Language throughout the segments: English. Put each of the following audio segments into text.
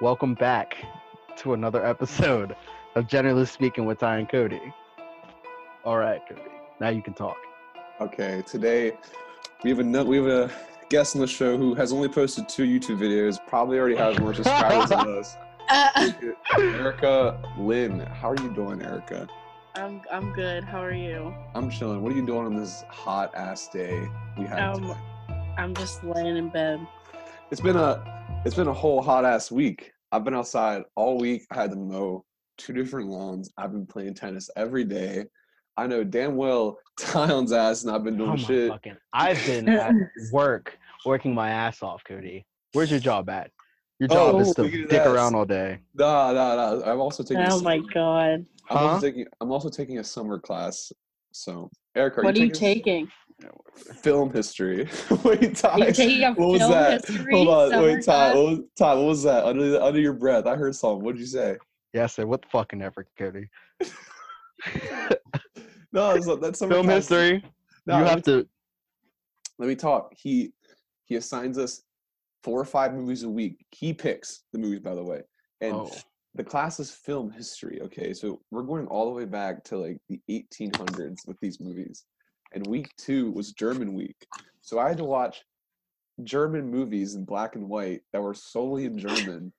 Welcome back to another episode of Generally Speaking with Ty and Cody. All right, Cody, now you can talk. Okay, today we have a we have a guest on the show who has only posted two YouTube videos. Probably already has more subscribers than us. Uh, Erica Lynn, how are you doing, Erica? I'm I'm good. How are you? I'm chilling. What are you doing on this hot ass day we had? Um, today? I'm just laying in bed. It's been a it's been a whole hot ass week. I've been outside all week. I had to mow two different lawns. I've been playing tennis every day. I know damn well Tyon's ass and I've been doing Oh shit. fucking! I've been at work, working my ass off, Cody. Where's your job at? Your oh, job Oh, is to look dick that. around all day. Nah, nah, nah. I'm also taking. a Oh my god. I'm Huh? also taking. I'm also taking a summer class. So, Eric, are What are you you taking? Film history. wait, Ty. Are taking a what was that? history Hold on, wait, Ty. class? What was, Ty, what was that? Under the, under your breath, I heard something. What did you say? Yeah, I said, what the fucking ever, Cody? No, that's, that's Film history. No, you have to. Let me talk. He he assigns us four or five movies a week. He picks the movies, by the way, and Oh, the class is film history. Okay, so we're going all the way back to like the 1800s with these movies, and week two was German week. So I had to watch German movies in black and white that were solely in German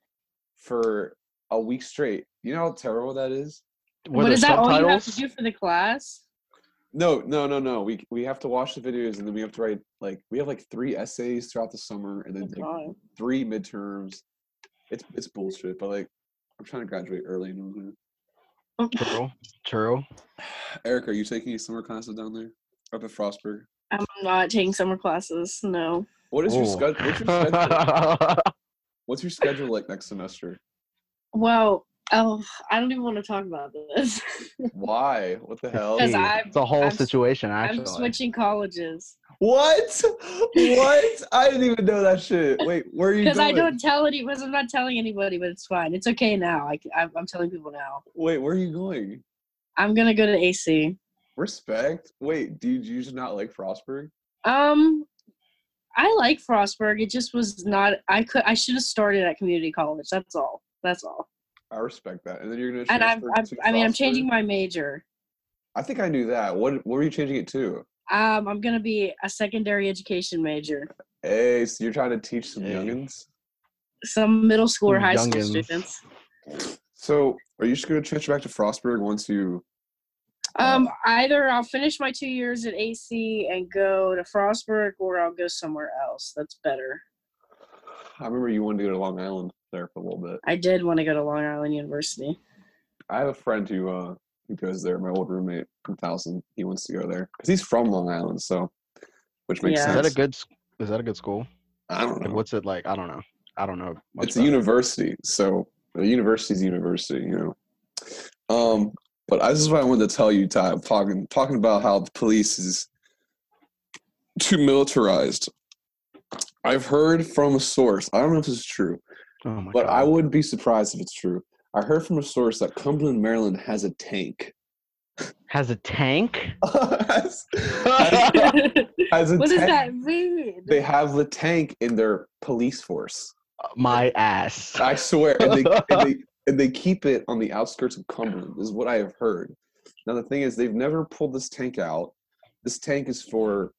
for a week straight. You know how terrible that is? were What there is that all you have to do for the class? No, no, no, no. We we have to watch the videos and then we have to write like we have like three essays throughout the summer and then Oh, like, three midterms. It's it's bullshit, but like I'm trying to graduate early. You know what I'm saying? True. True. Eric, are you taking any summer classes down there up at Frostburg? I'm not taking summer classes. No. What is your Ooh. schedule? What's your schedule? What's your schedule like next semester? Well, oh, I don't even want to talk about this. Why? What the hell? Because I'm it's a whole I'm situation, actually. I'm switching colleges. What? What? I didn't even know that shit. Wait, where are you Because? I don't tell any. Because I'm not telling anybody, but it's fine. It's okay now. I, am I'm telling people now. Wait, where are you going? I'm gonna go to AC. Respect. Wait, do you, just not like Frostburg? Um, I like Frostburg. It just was not. I could. I should have started at community college. That's all. That's all. I respect that. And then you're gonna. And I'm. I'm to I mean, I'm changing my major. I think I knew that. What What were you changing it to? Um, I'm gonna be a secondary education major. Hey, so you're trying to teach some Hey. youngins. Some middle school or Some high school students. So, are you just gonna transfer back to Frostburg once you? Um, either I'll finish my two years at AC and go to Frostburg, or I'll go somewhere else. That's better. I remember you wanted to go to Long Island there for a little bit. I did want to go to Long Island University. I have a friend who uh who goes there. My old roommate from Towson. He wants to go there because he's from Long Island. So, which makes Yeah. Is sense. that a good? Is that a good school? I don't Like, know. what's it like? I don't know. I don't know. much it's a about it. university, so a university's a university, you know. Um, but I, this is what I wanted to tell you, Ty. Talking talking about how the police is too militarized. I've heard from a source. I don't know if this is true, Oh my but god. I wouldn't be surprised if it's true. I heard from a source that Cumberland, Maryland, has a tank. has a tank. has, what has a does tank. that mean? They have the tank in their police force. my ass. I swear, and they, and they and they keep it on the outskirts of Cumberland. Is what I have heard. Now the thing is, they've never pulled this tank out. This tank is for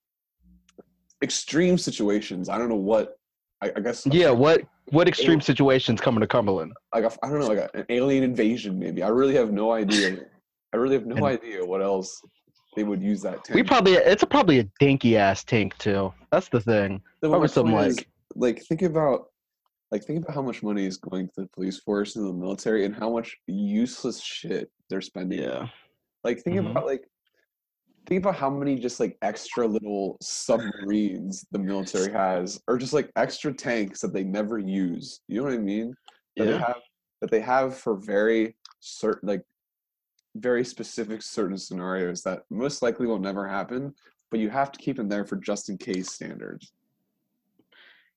extreme situations. I don't know what. I, I guess. yeah. What? What extreme situations coming to Cumberland? Like a, I don't know, like an alien invasion, maybe. I really have no idea. I really have no idea what else they would use that tank. We probably. It's a, probably a dinky ass tank too. That's the thing. Then probably some, is, like- like think about like think about how much money is going to the police force and the military and how much useless shit they're spending. on. Like think Mhm. about like think about how many just like extra little submarines the military has or just like extra tanks that they never use. You know what I mean? That they Yeah. have that they have for very certain like very specific certain scenarios that most likely will never happen, but you have to keep them there for just in case standards.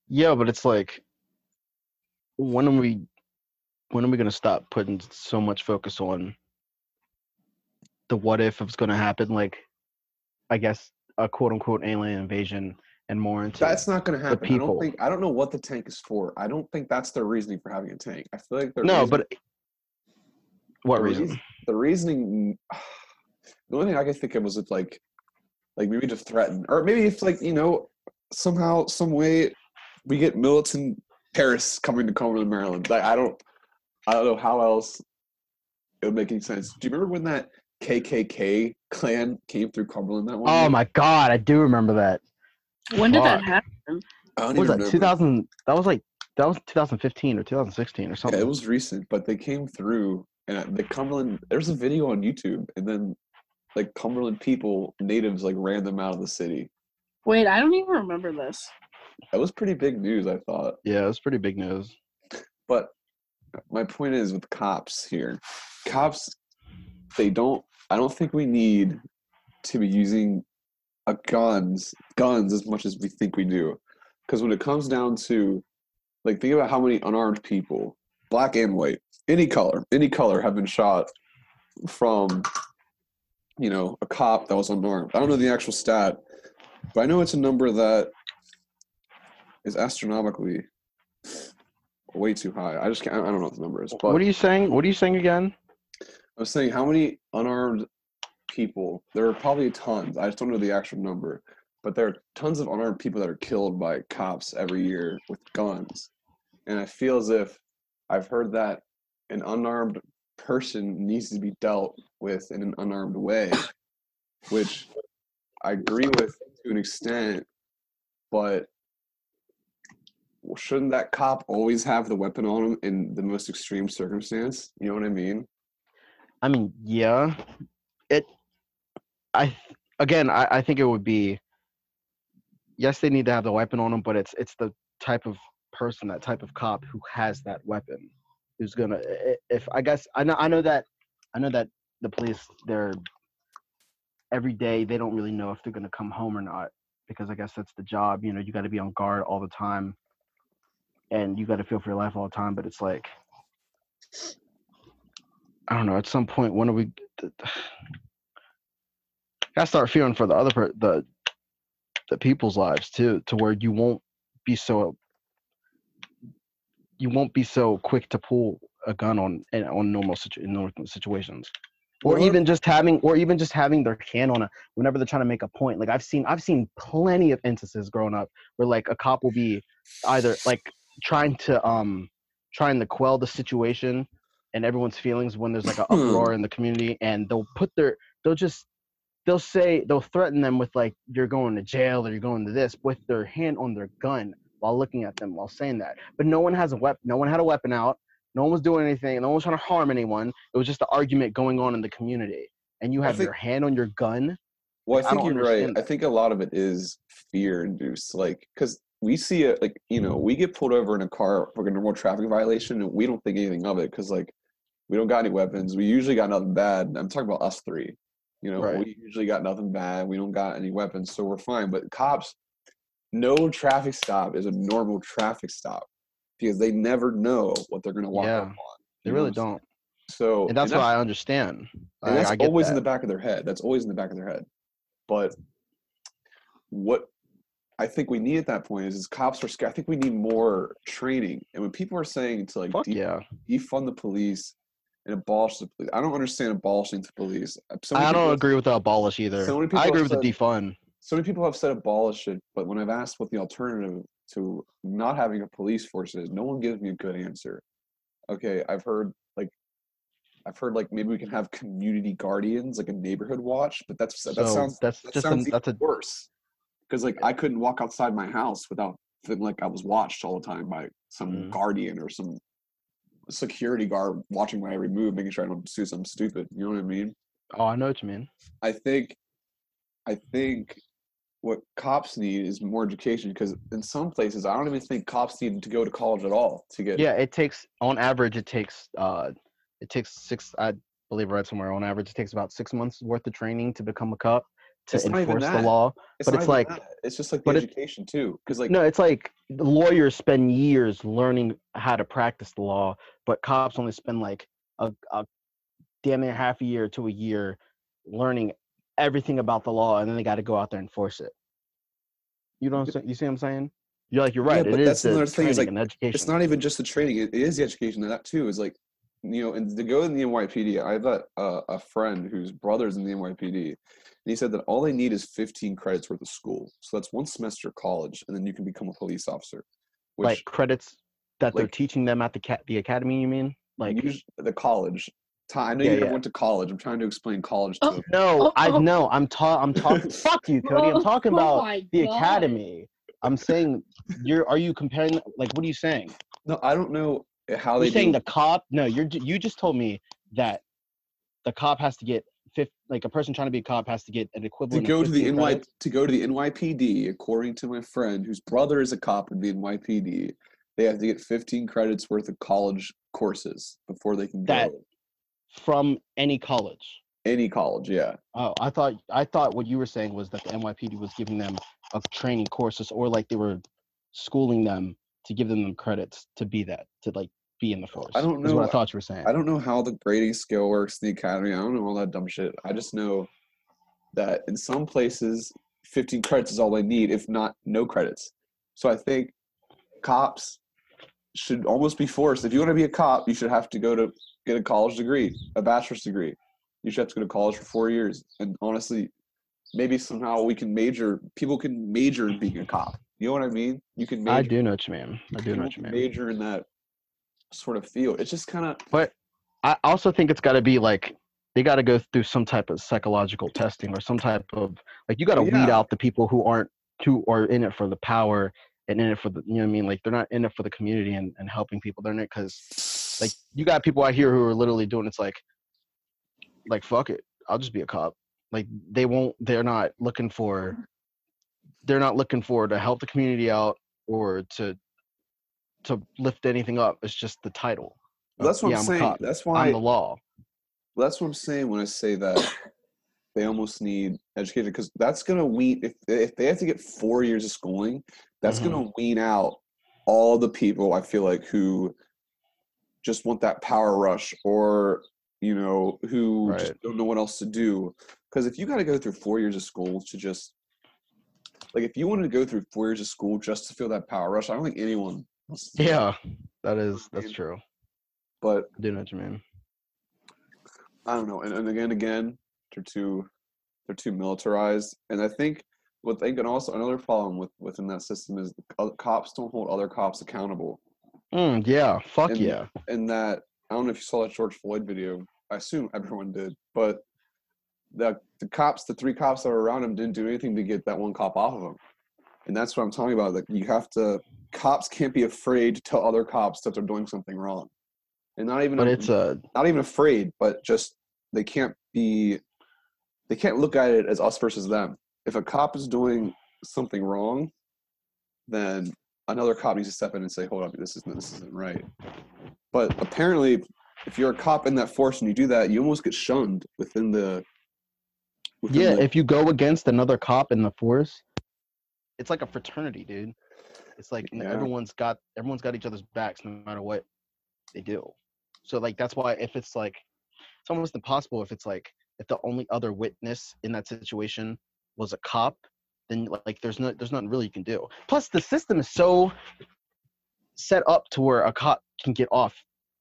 Yeah, but it's like, when are we, when are we gonna stop putting so much focus on the what if it's gonna happen? Like, I guess a quote unquote alien invasion and more into That's not going to happen. I people. don't think. I don't know what the tank is for. I don't think that's their reasoning for having a tank. I feel like their no, reason- but what the reason? reason- the reasoning. The only thing I could think of was if like, like maybe to threaten, or maybe if like you know somehow some way we get militant Paris coming to Cumberland, Maryland. Like I don't, I don't know how else it would make any sense. Do you remember when that KKK clan came through Cumberland that one? Oh year? my god, I do remember that. When did that happen? I don't What was even that? 2000. That was like that was 2015 or 2016 or something. Yeah, something. it was recent, but they came through and uh, the Cumberland. There's a video on YouTube, and then like Cumberland people, natives, like ran them out of the city. Wait, I don't even remember this. That was pretty big news, I thought. yeah, it was pretty big news. But my point is with cops here, cops, they don't. I don't think we need to be using a guns guns as much as we think we do, because when it comes down to, like, think about how many unarmed people, black and white, any color, any color, have been shot from, you know, a cop that was unarmed. I don't know the actual stat, but I know it's a number that is astronomically way too high. I just can't. I don't know what the number is. But what are you saying? What are you saying again? I was saying how many unarmed people? There are probably tons. I just don't know the actual number. But there are tons of unarmed people that are killed by cops every year with guns. And I feel as if I've heard that an unarmed person needs to be dealt with in an unarmed way, which I agree with to an extent, but shouldn't that cop always have the weapon on him in the most extreme circumstance? You know what I mean? I mean, yeah. It. I again, I, I think it would be. Yes, they need to have the weapon on them, but it's it's the type of person, that type of cop who has that weapon, who's gonna. If I guess I know I know that I know that the police they're every day they don't really know if they're gonna come home or not because I guess that's the job. You know, you got to be on guard all the time, and you got to feel for your life all the time. But it's like. I don't know. At some point, when are we? Gotta start feeling for the other per, the the people's lives too, to where you won't be so you won't be so quick to pull a gun on on normal situ, in normal situations, or even just having or even just having their hand on a whenever they're trying to make a point. Like I've seen I've seen plenty of instances growing up where like a cop will be either like trying to um trying to quell the situation and everyone's feelings when there's like an uproar in the community and they'll put their they'll just they'll say they'll threaten them with like you're going to jail or you're going to this with their hand on their gun while looking at them while saying that. But no one has a weapon no one had a weapon out. No one was doing anything. No one was trying to harm anyone. It was just an argument going on in the community. And you have think- your hand on your gun? Well, I I think don't you're right. understand I think a lot of it is fear induced. Like, because we see it, like, you know, mm-hmm. we get pulled over in a car for a normal traffic violation and we don't think anything of it because, like, we don't got any weapons. We usually got nothing bad. I'm talking about us three. You know, Right. we usually got nothing bad. We don't got any weapons, so we're fine. But cops, no traffic stop is a normal traffic stop because they never know what they're going to walk Yeah, up on. they really don't So, and that's what i understand I, that's I always that. in the back of their head. That's always in the back of their head. But what I think we need at that point is, is cops are scared. I think we need more training. And when people are saying to like Fuck yeah defund the police and abolish the police, I don't understand abolishing the police. Uh, So i don't agree with the abolish either so many i agree with the defund So many people have said abolish it, but when I've asked what the alternative to not having a police force is, no one gives me a good answer. Okay, I've heard like I've heard like maybe we can have community guardians, like a neighborhood watch, but that's that so sounds that's that just sounds that's a worse. Because like I couldn't walk outside my house without feeling like I was watched all the time by some Mhm. guardian or some security guard watching my every move, making sure I don't do something stupid. You know what I mean? oh i know what you mean I think, I think what cops need is more education because in some places I don't even think cops need to go to college at all to get. Yeah, it takes on average it takes uh it takes six I believe I read somewhere on average it takes about six months worth of training to become a cop to It's enforce the law. it's but it's like- that. it's just like the but it- education too. Because like no, it's like lawyers spend years learning how to practice the law, but cops only spend like a, a damn near half a year to a year learning everything about the law and then they gotta go out there and enforce it. You don't. You see what I'm saying? You're like you're Yeah, right. but it is that's the another thing, is, like, education. it's not even just the training; it, is the education. And that too is like, you know, and to go in the NYPD. I have uh, a friend whose brother's in the NYPD, and he said that all they need is 15 credits worth of school. So that's one semester of college, and then you can become a police officer. Which like credits that they're teaching them at the ca- the academy. You mean like? us- the college. Ti- I know Yeah, you never yeah. went to college. I'm trying to explain college to Oh, him. No, oh, I Oh. know. I'm ta- I'm talking. fuck you, Cody. I'm talking oh, oh about my the God. academy. I'm saying you're. Are you comparing? Like, what are you saying? No, I don't know how they You're they saying do. the cop? No, you're. You just told me that the cop has to get fifth. Like a person trying to be a cop has to get an equivalent to go to the 15 NY credits. to go to the NYPD, according to my friend whose brother is a cop in the NYPD, they have to get 15 credits worth of college courses before they can That- go. from any college. Any college, yeah. Oh, I thought I thought what you were saying was that the NYPD was giving them a training courses, or like they were schooling them to give them the credits to be that to like be in the force. I don't know. what I thought you were saying. I don't know how the grading scale works in the academy. I don't know all that dumb shit. I just know that in some places, 15 credits is all they need, if not no credits. So I think cops should almost be forced. If you want to be a cop, you should have to go to get a college degree, a bachelor's degree. You should have to go to college for four years. And honestly, maybe somehow we can major. People can major in being a cop. You know what I mean? You can major. I do know what you mean. I do know what you mean. Major in that sort of feel. It's just kind of But I also think it's got to be like they got to go through some type of psychological testing or some type of like you got to weed out the people who aren't who are in it for the power and in it for the you know what I mean? Like they're not in it for the community and, and helping people. They're in it because like you got people out here who are literally doing it's like like fuck it I'll just be a cop. Like they won't they're not looking for they're not looking for to help the community out or to to lift anything up it's just the title of, That's what yeah, I'm a saying. That's I'm why the law that's what I'm saying when I say that they almost need education because that's gonna wean if if they have to get four years of schooling, that's Mm-hmm. gonna wean out all the people I feel like who just want that power rush or you know who just Right. don't know what else to do. Because if you got to go through four years of school to just like if you wanted to go through four years of school just to feel that power rush, I don't think anyone. Wants to do that. yeah that is that's true But I do know what you mean I don't know. And, and again, again, they're too they're too militarized. And I think what they can also another problem with within that system is the cops don't hold other cops accountable. Mm, yeah, fuck And- yeah. And that I don't know if you saw that George Floyd video. I assume everyone did, but the the cops, the three cops that were around him, didn't do anything to get that one cop off of him. And that's what I'm talking about. Like you have to, cops can't be afraid to tell other cops that they're doing something wrong, and not even But a- it's uh not even afraid, but just they can't be they can't look at it as us versus them. If a cop is doing something wrong, then another cop needs to step in and say, "Hold up, this isn't this isn't right." But apparently, if you're a cop in that force and you do that, you almost get shunned within the. within yeah, the- if you go against another cop in the force, it's like a fraternity, dude. It's like Yeah. everyone's got everyone's got each other's backs no matter what they do. So like that's why if it's like it's almost impossible if it's like if the only other witness in that situation was a cop, then like there's no there's nothing really you can do. Plus the system is so set up to where a cop can get off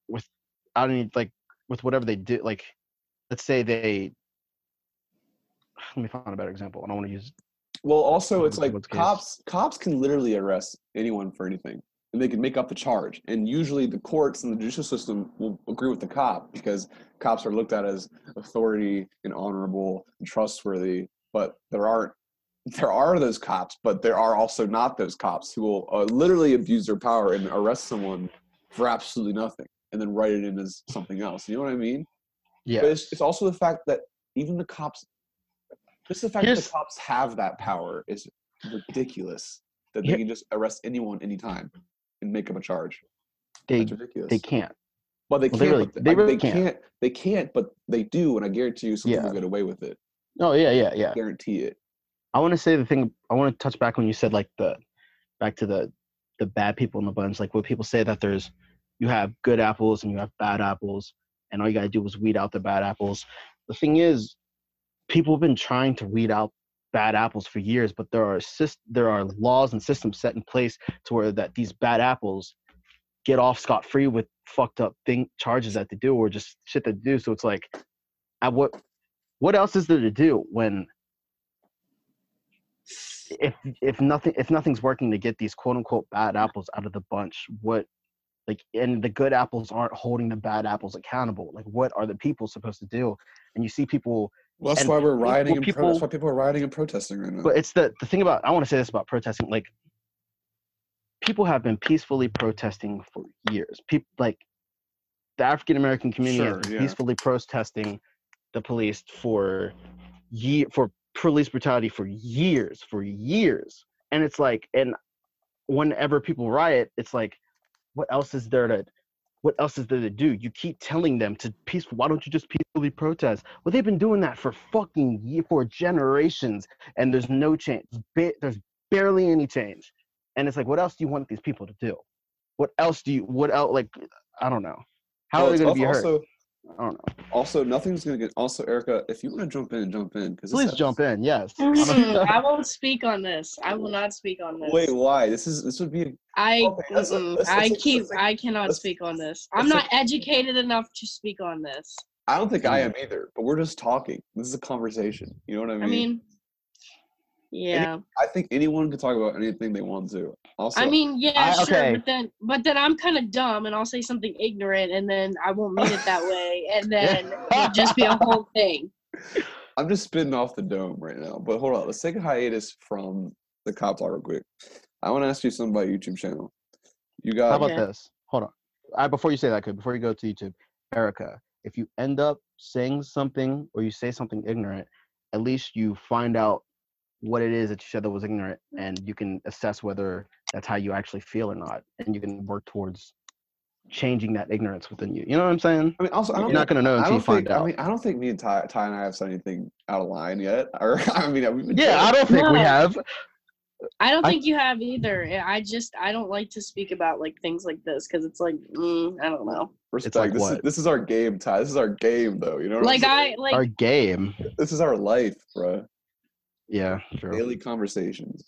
without any like with whatever they do like let's say they let me find a better example. I don't want to use well, also it's like cops cops can literally arrest anyone for anything, and they can make up the charge. And usually, the courts and the judicial system will agree with the cop because cops are looked at as authority and honorable and trustworthy. But there aren't. There are those cops, but there are also not those cops who will uh, literally abuse their power and arrest someone for absolutely nothing, and then write it in as something else. You know what I mean? yeah. But it's, it's also the fact that even the cops, just the fact that the cops have that power is ridiculous. That they Here- can just arrest anyone anytime and make up a charge. They That's ridiculous. they can't. Well, they well, can't. they really- but they like, really they can't. can't. They can't, but they do, and I guarantee you, some Yeah. people get away with it. Oh yeah, yeah, yeah. I Guarantee it. I want to say the thing. I want to touch back when you said like the back to the the bad people in the bunch. Like when people say that there's you have good apples and you have bad apples, and all you gotta do is weed out the bad apples. The thing is, people have been trying to weed out bad apples for years, but there are there are laws and systems set in place to where that these bad apples get off scot free with fucked up thing charges that they do or just shit that they do. So it's like, at what what else is there to do when if if nothing if nothing's working to get these quote unquote bad apples out of the bunch, what like and the good apples aren't holding the bad apples accountable. Like what are the people supposed to do? And you see people Well, that's And why we're people- rioting. and pro- people- that's why people are rioting and protesting right now. but it's the the thing about I want to say this about protesting. Like people have been peacefully protesting for years. People like the African American community Sure, yeah. peacefully protesting the police for year for police brutality for years, for years. And it's like, and whenever people riot, it's like, what else is there to what else is there to do? You keep telling them to peaceful. Why don't you just peacefully protest? Well, they've been doing that for fucking year, for generations, and there's no change. There's barely any change, and it's like, what else do you want these people to do? What else do you? What else? Like, I don't know. How Well, are they going to be also, heard? I don't know. Also, nothing's gonna get. Also, Erica, if you want to jump in, jump in. Because Please jump in. Yes. Mm, I won't speak on this. I will not speak on this. Wait, why? This is this would be. A, I Okay, let's- mm-mm, let's- I let's- keep let's- I cannot speak on this. I'm not educated enough to speak on this. I don't think I Mm. am either. But we're just talking. This is a conversation. You know what I mean? I mean, yeah. I think anyone can talk about anything they want to. Also, I mean, yeah, I- sure, okay. but then but then I'm kind of dumb and I'll say something ignorant and then I won't mean it that way and then it'll just be a whole thing. I'm just spitting off the dome right now. But hold on, let's take a hiatus from the cop talk real quick. I want to ask you something about YouTube channel. You got How about Okay. this? Hold on. I, before you say that, could before you go to YouTube, Erica, if you end up saying something or you say something ignorant, at least you find out what it is that you said that was ignorant, and you can assess whether that's how you actually feel or not, and you can work towards changing that ignorance within you. You know what I'm saying? I mean, also, I You're don't gonna know I until don't you find think, out. I mean, I don't think me and Ty, Ty and I have said anything out of line yet. Or I mean, we've been yeah, I don't think we have. I don't I- think you have either. I just I don't like to speak about like things like this because it's like mm, I don't know. respect. like this is what? this is our game, Ty. This is our game, though. You know, what I'm Like I like Our game. this is our life, bro. Yeah, true. Daily conversations.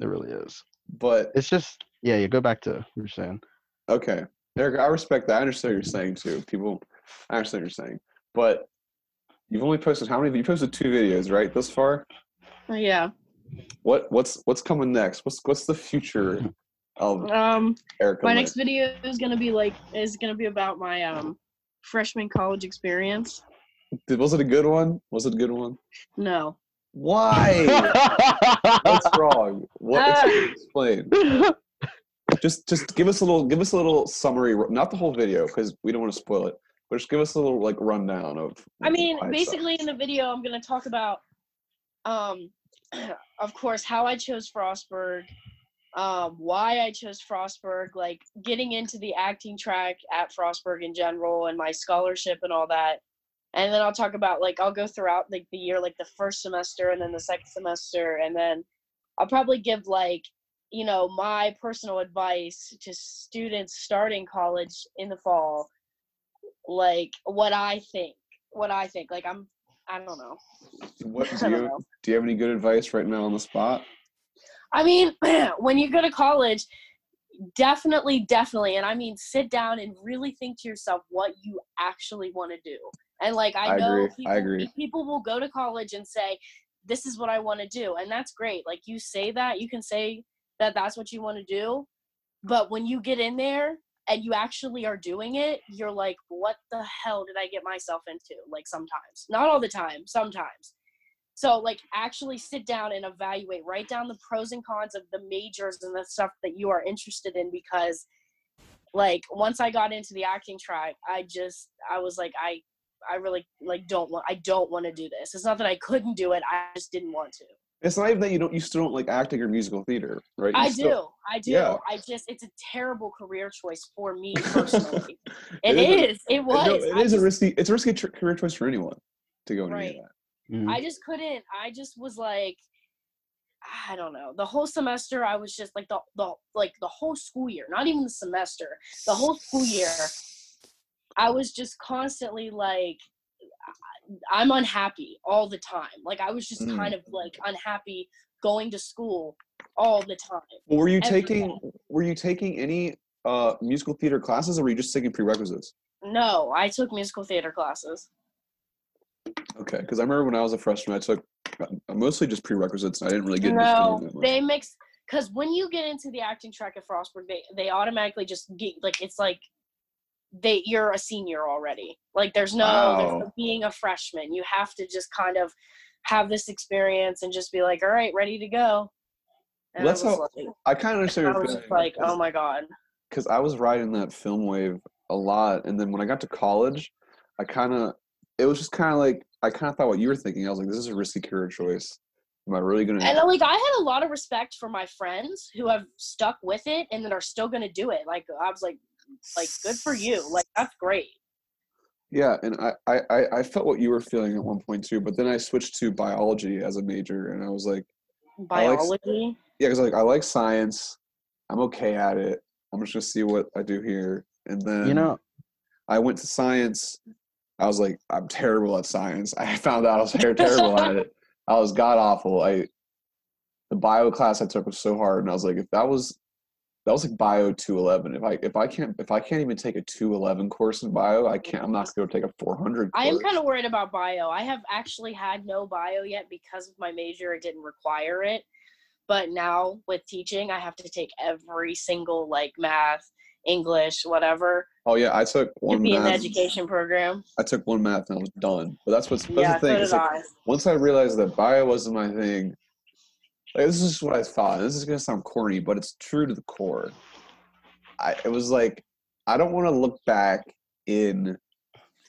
It really is. But It's just yeah. You go back to what you're saying. okay, Eric, I respect that. I understand what you're saying too. People, I understand what you're saying. But you've only posted how many? You posted two videos, right? Thus far. yeah. What what's what's coming next? What's what's the future of Um Erica? my Lynn? next video is gonna be like is gonna be about my um freshman college experience. Did- Was it a good one? Was it a good one? No. Why? What's wrong? What? Ah. Explain. Just just give us a little give us a little summary. Not the whole video because we don't want to spoil it. But just give us a little like rundown of. I mean, basically in the video I'm gonna talk about um of course how I chose Frostburg, um, why I chose Frostburg, like getting into the acting track at Frostburg in general and my scholarship and all that. And then I'll talk about like I'll go throughout like the year, like the first semester and then the second semester, and then I'll probably give like you know my personal advice to students starting college in the fall, like what I think, what I think. Like I'm, I don't know. What do you know. do? You have any good advice right now on the spot? I mean, when you go to college, definitely, definitely, and I mean, sit down and really think to yourself what you actually want to do. And like, I, I know people, people will go to college and say, "This is what I want to do," and that's great. Like you say that, you can say that that's what you want to do, but when you get in there and you actually are doing it, you're like, "What the hell did I get myself into?" Like sometimes, not all the time, sometimes. So like actually sit down and evaluate, write down the pros and cons of the majors and the stuff that you are interested in because like once I got into the acting track, I just I was like I I really like don't want I don't want to do this. It's not that I couldn't do it, I just didn't want to. It's not even that you don't. You still don't like acting or musical theater, right? You I still- do. I do. Yeah. I just it's a terrible career choice for me personally. It it is a- It was. No, it I is a risky. It's a risky tr- career choice for anyone to go into Right. that. Mhm. I just couldn't. I just was like, I don't know. The whole semester, I was just like the the like the whole school year, not even the semester, the whole school year. I was just constantly like, I'm unhappy all the time. Like I was just Mm. kind of like unhappy going to school all the time. Well, were you Every taking were you taking any uh musical theater classes or were you just taking prerequisites? No, I took musical theater classes. Okay, because I remember when I was a freshman, I took uh, mostly just prerequisites. And I didn't really get into No, studying they mix because when you get into the acting track at Frostburg, they they automatically just get like it's like they you're a senior already. Like there's no, there's no being a freshman. You have to just kind of have this experience and just be like, all right, ready to go. And Well, I that's how- like, I kind of understand I was just like, oh my god. because I was riding that film wave a lot, and then when I got to college, I kind of it was just kind of like I kind of thought what you were thinking. I was like, this is a risky career choice. Am I really gonna? And uh, like I had a lot of respect for my friends who have stuck with it and that are still gonna do it. Like I was like, like good for you. Like that's great. Yeah, and I, I I- I felt what you were feeling at one point too, but then I switched to biology as a major, and I was like, I like Biology. yeah, because like I like science, I'm okay at it. I'm just gonna see what I do here, and then You know, I went to science. I was like, I'm terrible at science. I found out I was ter- terrible at it. I was god awful. I the bio class I took was so hard, and I was like, if that was that was like bio 211. If I if I can't if I can't even take a 211 course in bio, I can't. I'm not going to take a 400. I am kind of worried about bio. I have actually had no bio yet because of my major. It didn't require it. But now with teaching, I have to take every single like math, English, whatever, Oh yeah, I took one math. education program. I took one math and I was done. But that's what's that's yeah, the thing. so It's did like, I. once I realized that bio wasn't my thing, like this is what I thought. This is gonna sound corny, but it's true to the core. I it was like I don't want to look back in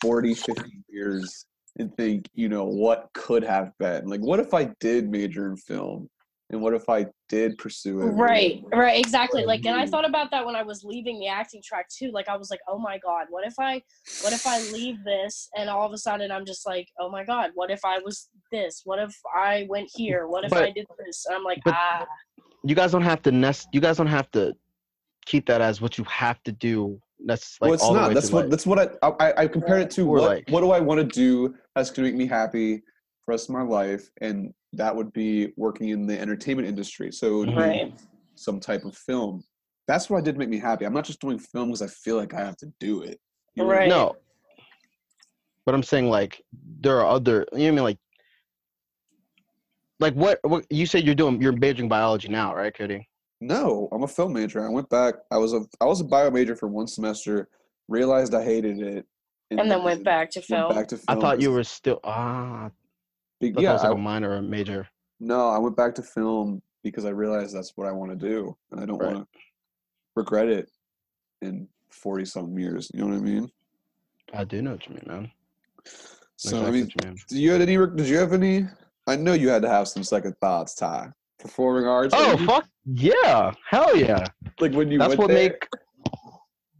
40, 50 years and think, you know, what could have been. Like what if I did major in film? And what if I did pursue it? Right, right, exactly. Like, and I thought about that when I was leaving the acting track too. Like, I was like, oh my god, what if I, what if I leave this, and all of a sudden I'm just like, oh my god, what if I was this? What if I went here? What if But- I did this? And I'm like, but- ah, you guys don't have to nest. You guys don't have to keep that as what you have to do. That's like well, it's all the not. way That's what like- that's what I I, I compared it to. Or What like- what do I want to do that's going to make me happy for the rest of my life? And that would be working in the entertainment industry. So it would be Right. some type of film. That's what did make me happy. I'm not just doing film because I feel like I have to do it. You know Right. mean? No. But I'm saying like there are other you know what I mean like like what what you said you're doing you're majoring biology now, right, Cody? No, I'm a film major. I went back. I was a I was a bio major for one semester. Realized I hated it, and then went back to went film. back to I thought you were still ah be- yeah, like I- a minor or a major. No, I went back to film because I realized that's what I want to do, and I don't Right. want to regret it in forty something years. You know what I mean? I do know what you mean, man. So Exactly I mean, you mean. did you had any? Did you have any? I know you had to have some second thoughts, Ty. Performing arts. Oh fuck yeah. Hell yeah. Like when you That's went what there, make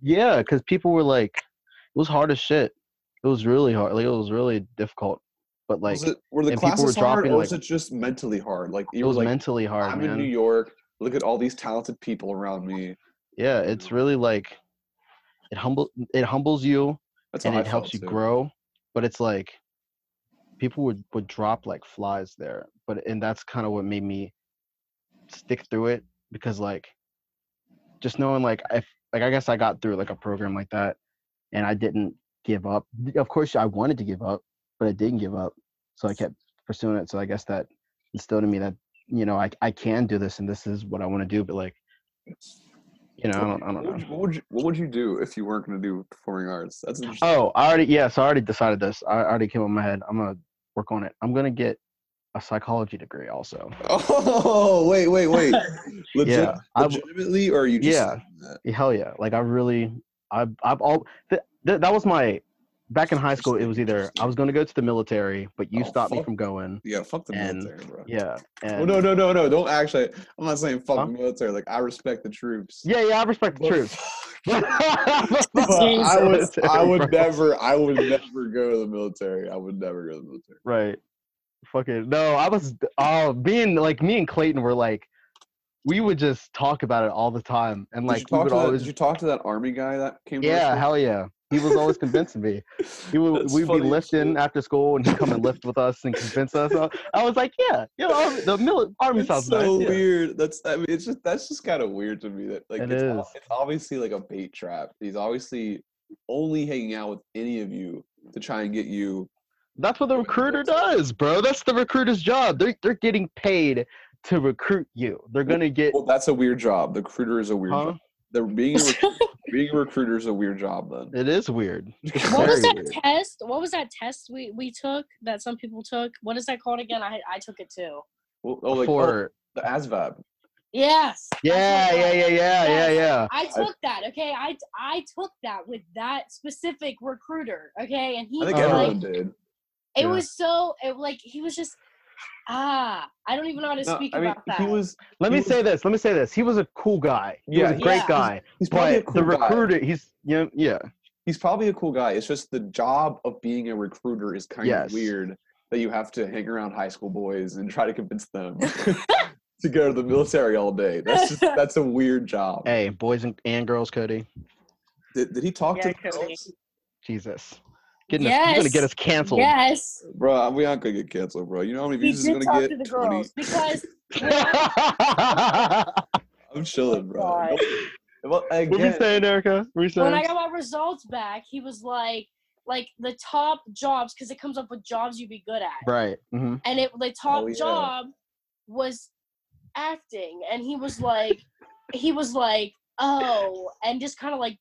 Yeah, because people were like it was hard as shit. It was really hard. Like it was really difficult. But like was it were the people were classes hard, dropping, or was like- it just mentally hard? Like it was like, mentally hard, I'm man. in New York. Look at all these talented people around me. yeah, it's really like it humble it humbles you That's and it I helps you too. grow. But it's like people would would drop like flies there. But and that's kind of what made me stick through it because like just knowing like if like I guess I got through like a program like that and I didn't give up. Of course I wanted to give up, but I didn't give up. So I kept pursuing it. So I guess that instilled in me that you know I I can do this and this is what I want to do. But like you know I don't, I don't know. what would you What would you do if you weren't going to do performing arts? That's interesting. Oh, I already yeah. So I already decided this. I already came up my head. I'm gonna work on it. I'm gonna get a psychology degree also. Oh, wait, wait, wait. Legit, Yeah, I legitimately, or are you just Yeah. Hell yeah! Like I really, I've I've all th- th- that was my back in high school. It was either I was gonna go to the military, but you Oh, stopped me from going. Yeah, fuck the And- military, bro. Yeah. And Oh no, no, no, no! Don't actually. I'm not saying fuck Huh? the military. Like I respect the troops. Yeah, yeah. I respect the But- truth. but I would, I would bro. never, I would never go to the military. I would never go to the military. Right. Fucking no, I was uh, oh being like me and Clayton were like we would just talk about it all the time and Did like you we talk would to that, always did you talk to that army guy that came? Yeah, school? hell yeah. He was always convincing me. He would That's we'd be lifting after school, and he'd come and lift with us and convince us. So I was like, yeah, you know, the mil- army It's sounds so nice. yeah. weird. That's I mean, it's just that's just kind of weird to me. That like It it's, is. it's obviously like a bait trap. He's obviously only hanging out with any of you to try and get you. That's what the recruiter does, bro. That's the recruiter's job. They're they're getting paid to recruit you. They're gonna get Well, that's a weird job. The recruiter is a weird huh? job. The being a recruiter, being a recruiter is a weird job. Then It is weird. It's what was that weird. test? What was that test we, we took that some people took? What is that called again? I I took it too. well, oh, like oh, For the ASVAB. Yes. Yeah, yeah, yeah, yeah, yeah, Yes. yeah. I took that, okay. I I took that with that specific recruiter, okay, and he I think Uh, like everyone did. it Yeah. was so it, like he was just ah I don't even know how to No, speak I mean, about that. he was. Let he me was- say this. Let me say this. He was a cool guy. He Yeah, was a great Yeah. guy. He's probably a But cool the guy. recruiter, he's you know, yeah. He's probably a cool guy. It's just the job of being a recruiter is kind Yes. of weird. That you have to hang around high school boys and try to convince them to go to the military all day. That's just that's a weird job. Hey, boys and, and girls, Cody. Did, did he talk Yeah, to Cody. Jesus. Getting us, you're gonna get Yes. us canceled. yes, Bro, we aren't gonna get canceled, bro. You know how many he views did is gonna to get? the 20. girls because I'm chilling, bro. God. Well, what we you saying, Erica? What we saying? when I got my results back, he was like like the top jobs because it comes up with jobs you'd be good at. right. hmm and it the top Oh, yeah. job was acting and he was like he was like oh and just kind of like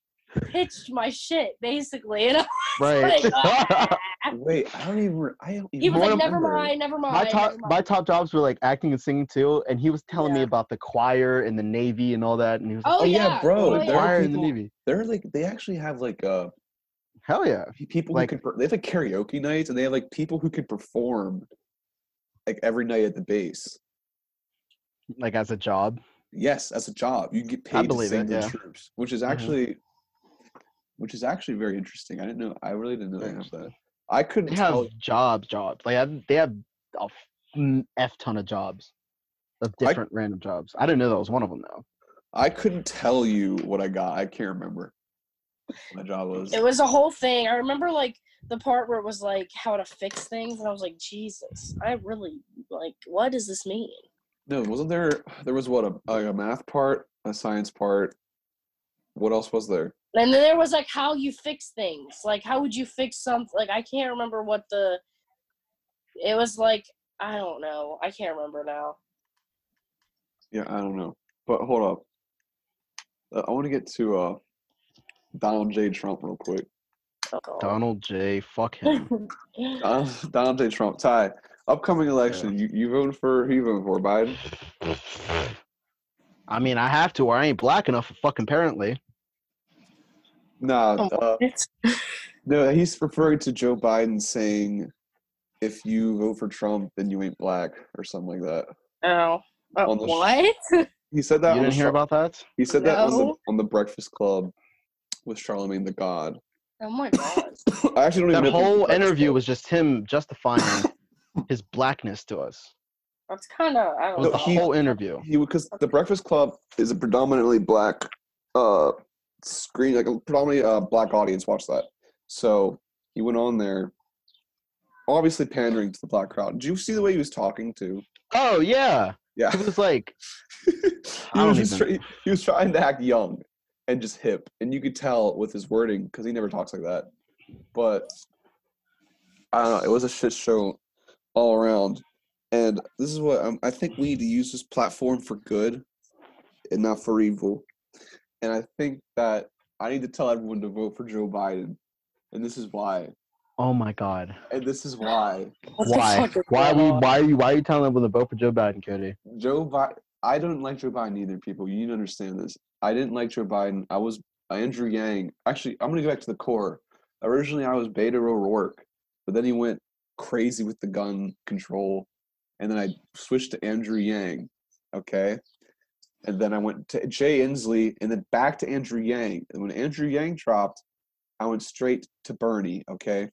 pitched my shit basically and I Right. like, "Ah." wait, I don't even. I don't even he was like of- never mind never mind my top never my top jobs were like acting and singing too, and he was telling me about the choir and the navy and all that, and he was like, oh, Oh, yeah, yeah bro, oh, the there yeah. are choir and the navy. They're like they actually have like uh Hell yeah. people Like- who can per- they have like karaoke nights and they have like people who can perform like every night at the base. Like as a job. Yes, as a job, you get paid to believe sing it, the troops, which is Mhm. actually, which is actually very interesting. I didn't know. I really didn't know they Very have that. I couldn't They tell. have jobs, jobs. Like I- they have a f- mm, f ton of jobs, of I- different random jobs. I didn't know that was one of them though. I couldn't tell you what I got. I can't remember. My job was. it was a whole thing i remember like the part where it was like how to fix things and i was like jesus i really like what does this mean No, wasn't there? There was what a, a math part, a science part. What else was there? And then there was like how you fix things. Like how would you fix something? Like I can't remember what the. It was like I don't know. I can't remember now. Yeah, I don't know. But hold up. Uh, I want to get to uh, Donald J. Trump real quick. Oh, Donald J. Fuck him. Donald, Donald J. Trump. Ty, upcoming election. You you voting for who you voting for? Biden. I mean, I have to, or I ain't black enough. Fucking apparently. Nah. Oh, Uh, no, he's referring to Joe Biden saying, "If you vote for Trump, then you ain't black" or something like that. oh. On the sh- what? He said that. You on didn't the hear Char- about that? He said that on the on the Breakfast Club with Charlemagne the God. Oh my god. I actually don't even That know. if it was the whole interview Club. was just him justifying his blackness to us. That's kind of I don't was No, the know. he- whole interview. he because the Breakfast Club is a predominantly black uh screen, like a predominantly uh black audience watch that. So he went on there, obviously pandering to the black crowd. Did you see the way he was talking to? Oh yeah, Yeah, he was like, he was just even- try- he was trying to act young and just hip, and you could tell with his wording because he never talks like that. But I don't know. It was a shit show all around, and this is what um, I think we need to use this platform for good and not for evil. And I think that I need to tell everyone to vote for Joe Biden, and this is why. "Oh my god, And this is why why? Why are we? Why are you? Why are you telling them to vote for Joe Biden, Cody? Joe Biden. I don't like Joe Biden either, people. You need to understand this. I didn't like Joe Biden. I was Andrew Yang. Actually, I'm gonna go back to the core. Originally, I was Beto O'Rourke, but then he went crazy with the gun control, and then I switched to Andrew Yang. Okay, and then I went to Jay Inslee, and then back to Andrew Yang. And when Andrew Yang dropped, I went straight to Bernie. Okay,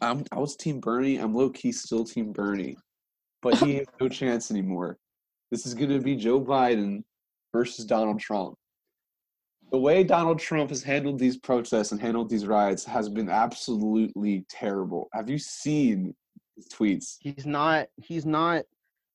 I'm I was Team Bernie. I'm low key still Team Bernie, but he has no chance anymore. This is going to be Joe Biden versus Donald Trump. the way Donald Trump has handled these protests and handled these riots has been absolutely terrible. Have you seen his tweets? He's not. He's not.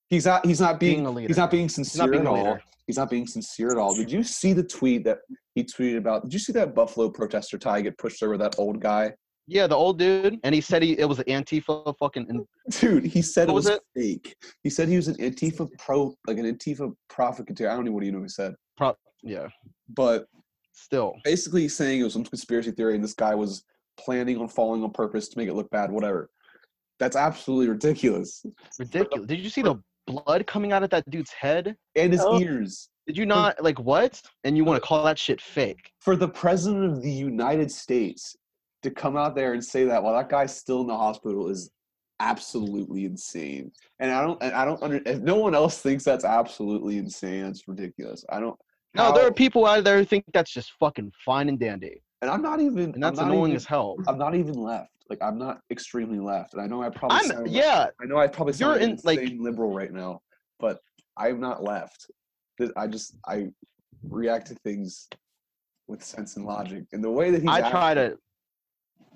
He's not. He's not being. Being he's not being He's sincere not being at all. He's not being sincere at all. Did you see the tweet that he tweeted about? Did you see that Buffalo protester tie get pushed over that old guy? Yeah, the old dude, and he said he it was an Antifa fucking. Dude, he said it was, was fake. He said he was an Antifa pro, like an Antifa provocateur. I don't know what you know he said, pro, yeah, but still. basically saying it was some conspiracy theory and this guy was planning on falling on purpose to make it look bad, whatever. That's absolutely ridiculous. Ridiculous. Did you see the blood coming out of that dude's head? And his Oh. ears. Did you not like what? And you want to call that shit fake? For the president of the United States to come out there and say that while that guy's still in the hospital is absolutely insane. And I don't and I don't under if no one else thinks that's absolutely insane, that's ridiculous. I don't No, there are people out there who think that's just fucking fine and dandy, and I'm not even and that's annoying even, as hell. I'm not even left. Like I'm not extremely left. And I know I probably I'm sound like- yeah. I know I probably You're like in, like- liberal right now, but I'm not left. I just I react to things with sense and logic, and the way that he's I try to.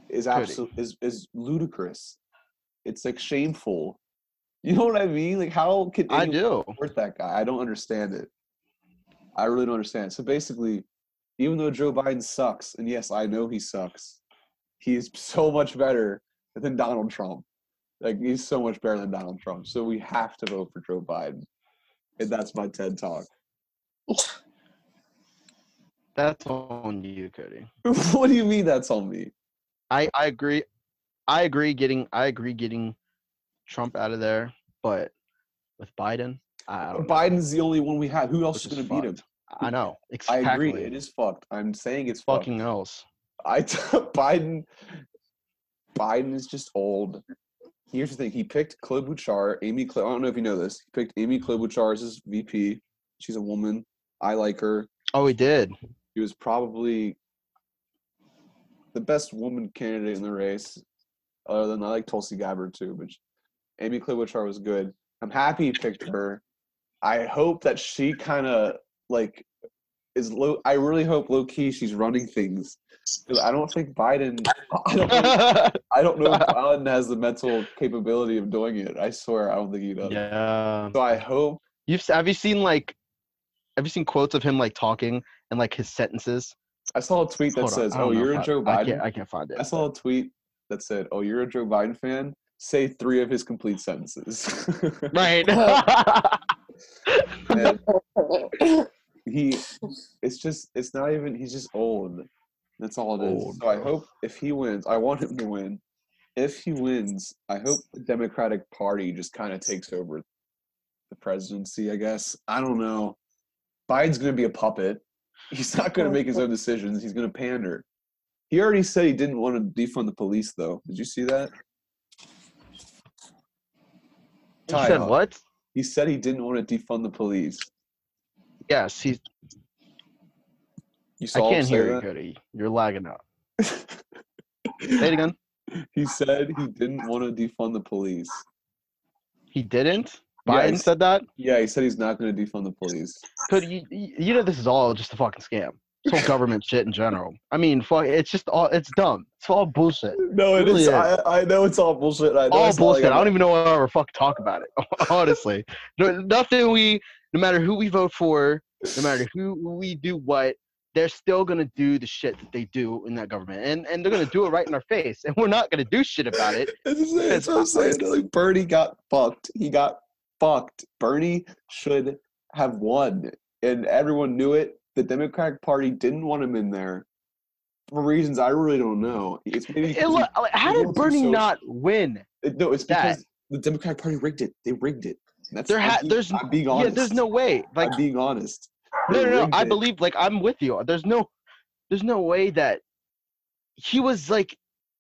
is absolutely is is ludicrous. It's like shameful. You know what I mean? Like how can I do. support that guy? I don't understand it. I really don't understand. So basically, even though Joe Biden sucks, and yes, I know he sucks, he is so much better than Donald Trump. Like he's so much better than Donald Trump. So we have to vote for Joe Biden. And that's my TED talk. That's on you, Cody. what do you mean that's on me? I I agree. I agree. Getting I agree getting Trump out of there, but with Biden, I don't. know. Biden's the only one we have. Who else Which is going to beat him? I know. I Exactly. agree. It is fucked. I'm saying it's fucked. fucking else. I t- Biden. Biden is just old. Here's the thing: he picked Klobuchar, Amy. Klo- I don't know if you know this. He picked Amy Klobuchar as his VP. She's a woman. I like her. Oh, he did. He was probably the best woman candidate in the race. Other than I like Tulsi Gabbard too, but Amy Klobuchar was good. I'm happy he picked her. I hope that she kind of like is low. I really hope low key she's running things. I don't think Biden. I don't. Know, I don't know if Biden has the mental capability of doing it. I swear, I don't think he does. yeah. So I hope. You've have you seen like have you seen quotes of him like talking and like his sentences? I saw a tweet that Hold says, I "Oh, you're a a I- Joe I Biden." can't, I can't find it. I saw a tweet that said, "Oh, you're a Joe Biden fan. Say three of his complete sentences." Right. And he, it's just, it's not even. He's just old. That's all it is. Old, so I hope if he wins, I want him to win. If he wins, I hope the Democratic Party just kind of takes over the presidency. I guess I don't know. Biden's going to be a puppet. He's not going to make his own decisions. He's going to pander. He already said he didn't want to defund the police, though. Did you see that? he Ty, said what? He said he didn't want to defund the police. Yes, he's You I can't hear you, that? Cody. You're lagging out. Say it again. he said he didn't want to defund the police. He didn't? Biden he's- said that? Yeah, he said he's not going to defund the police. Cody, you, you you know this is all just a fucking scam. This whole government shit in general. I mean, fuck, it's just all it's dumb. It's all bullshit. No, it is. I, I know it's all bullshit. I know all it's bullshit. I I'm- don't even know why we're fucking talk about it. Honestly, no, nothing. We, no matter who we vote for, no matter who we do what, they're still gonna do the shit that they do in that government, and and they're gonna do it right in our face, and we're not gonna do shit about it. That's, just it. That's what I'm saying. Like Bernie got fucked. He got fucked. Bernie should have won, and everyone knew it. The Democratic Party didn't want him in there for reasons I really don't know. It's maybe It because lo- like, how did Bernie show- not win? It- no, it's that? because the Democratic Party rigged it. They rigged it. That's There ha- there's I'm being yeah, there's no way. Like I'm being honest. no, no, no. I believe. Like I'm with you. There's no, there's no way that he was like,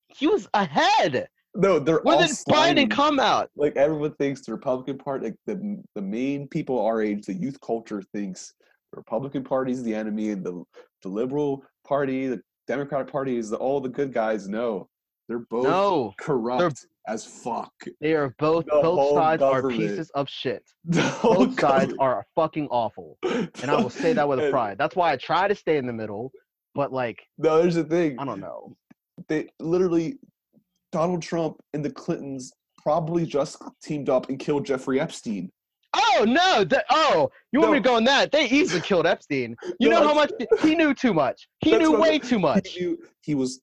he was ahead. No, they're When all did slimy. Biden come out? Like everyone thinks the Republican Party, like the the main people our age, the youth culture thinks the Republican Party is the enemy, and the the Liberal Party, the Democratic Party is the all the good guys. No, They're both No, corrupt as fuck. they are both. The both whole sides are pieces of shit. The whole Both sides are fucking awful, and I will say that with And- pride. That's why I try to stay in the middle. But like, No, here's the thing. I don't know. They literally, Donald Trump and the Clintons probably just teamed up and killed Jeffrey Epstein. Oh no! That, oh, you want me No. to go on that? They easily killed Epstein. You No, know how much he knew too much. He knew what I'm- way too much. He knew he was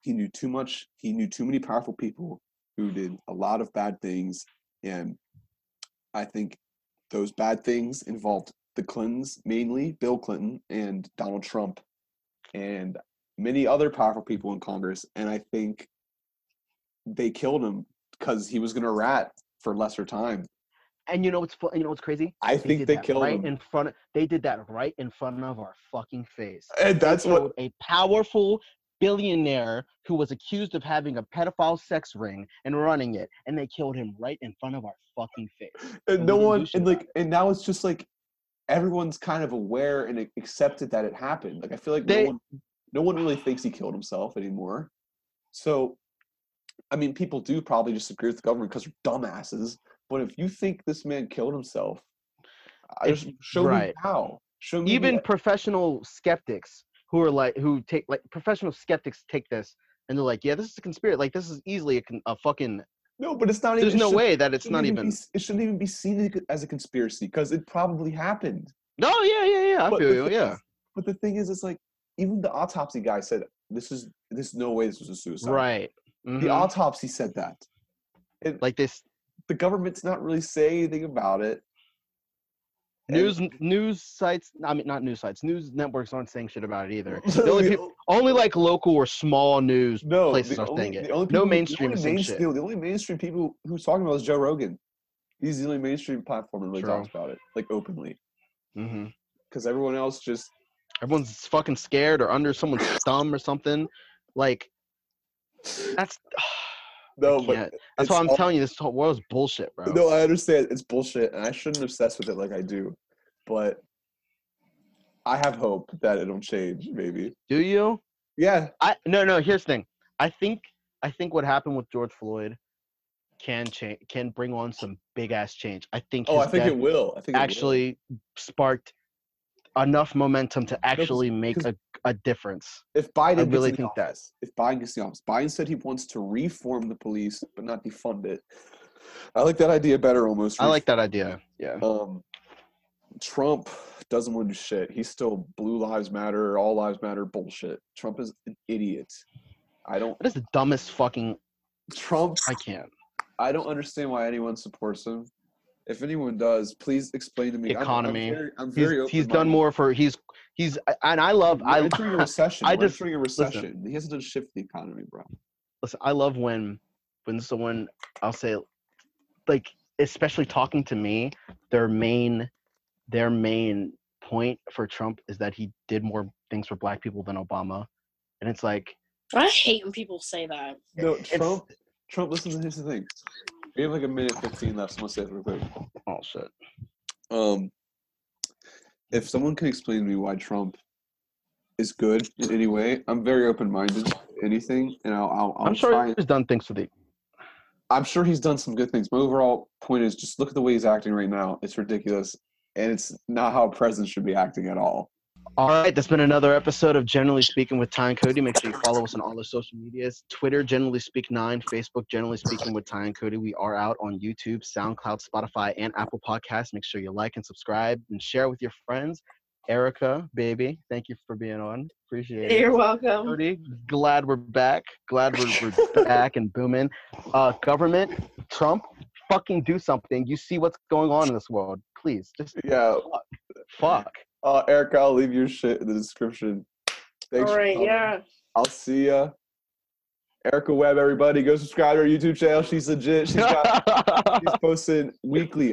he knew too much. He knew too many powerful people who did a lot of bad things, and I think those bad things involved the Clintons mainly, Bill Clinton and Donald Trump, and many other powerful people in Congress. And I think they killed him because he was going to rat for lesser time. And you know what's you know what's crazy? I They think they killed right him, in front. Of, they did that right in front of our fucking face. and that's what a powerful billionaire who was accused of having a pedophile sex ring and running it, and they killed him right in front of our fucking face. and no one and like and now it's just like everyone's kind of aware and accepted that it happened like i feel like They- no one no one really thinks he killed himself anymore so i mean people do probably disagree with the government because they're dumbasses but if you think this man killed himself I just show right. me how show me Even the- professional skeptics who are like who take like professional skeptics take this and they're like, yeah, this is a conspiracy. Like this is easily a, con- a fucking. no but it's not even There's it no should- way that it's not be even. s- it shouldn't even be seen as a conspiracy because it probably happened No, yeah, yeah, yeah. I But feel the you. thing Yeah. is- But the thing is, it's like even the autopsy guy said this is this no way this was a suicide. Right. The Mhm. autopsy said that. It, Like this the government's not really saying anything about it. And news news sites. I mean, not news sites. News networks aren't saying shit about it either. The only, people, only like local or small news no, places are only, saying it. No people- the mainstream is saying mainstream- shit. The only mainstream people who's talking about is Joe Rogan. He's the only mainstream platform that really True. talks about it, like openly. Mm-hmm. Because everyone else just Everyone's fucking scared or under someone's thumb or something. Like that's. no, but That's why I'm all- telling you, this whole world's bullshit, bro. No, I understand it's bullshit, and I shouldn't obsess with it like I do, but I have hope that it'll change. Maybe. Do you? Yeah. I no no. Here's the thing. I think I think what happened with George Floyd can change can bring on some big ass change. I think. Oh, I think it will. I think it will. actually sparked enough momentum to actually make a, a difference. if Biden I really think that. if Biden gets the office, Biden said he wants to reform the police but not defund it. I like that idea better almost. I like that idea. Yeah. Um, Trump doesn't want to do shit. He's still blue lives matter, all lives matter bullshit. Trump is an idiot. I don't. That is the dumbest fucking. Trump. I can't. I don't understand why anyone supports him. If anyone does, please explain to me. I'm- I'm Economy. very- I'm He's, very he's done more for he's he's and I love We're I entering a recession. I We're just- entering a listen. recession. He hasn't done shit the economy, bro. listen, I love when when someone I'll say like especially talking to me, their main their main point for Trump is that he did more things for black people than Obama. And it's like I hate when people say that. No, Trump. Trump. Listen to here's the thing. We have like a minute fifteen left. So I'm gonna say it real quick. oh shit. Um, if someone can explain to me why Trump is good in any way, I'm very open minded. to Anything, and I'll. I'll, I'll I'm sure try. he's done things for the I'm sure he's done some good things. My overall point is just look at the way he's acting right now. It's ridiculous, and it's not how a president should be acting at all. All right, that's been another episode of Generally Speaking with Ty and Cody. Make sure you follow us on all our social medias Twitter, Generally Speak 9, Facebook, Generally Speaking with Ty and Cody. We are out on YouTube, SoundCloud, Spotify, and Apple Podcasts. Make sure you like and subscribe and share with your friends. Erica, baby, thank you for being on. Appreciate it. You're welcome. Cody, glad we're back. Glad we're, we're back and booming. Uh, government, Trump, fucking do something. You see what's going on in this world. Please, just Yeah. fuck. Uh, Erica, I'll leave your shit in the description. Thanks All for right, coming. yeah. I'll see ya. Erica Webb, everybody, go subscribe to her YouTube channel. She's legit. She's got she's posting weekly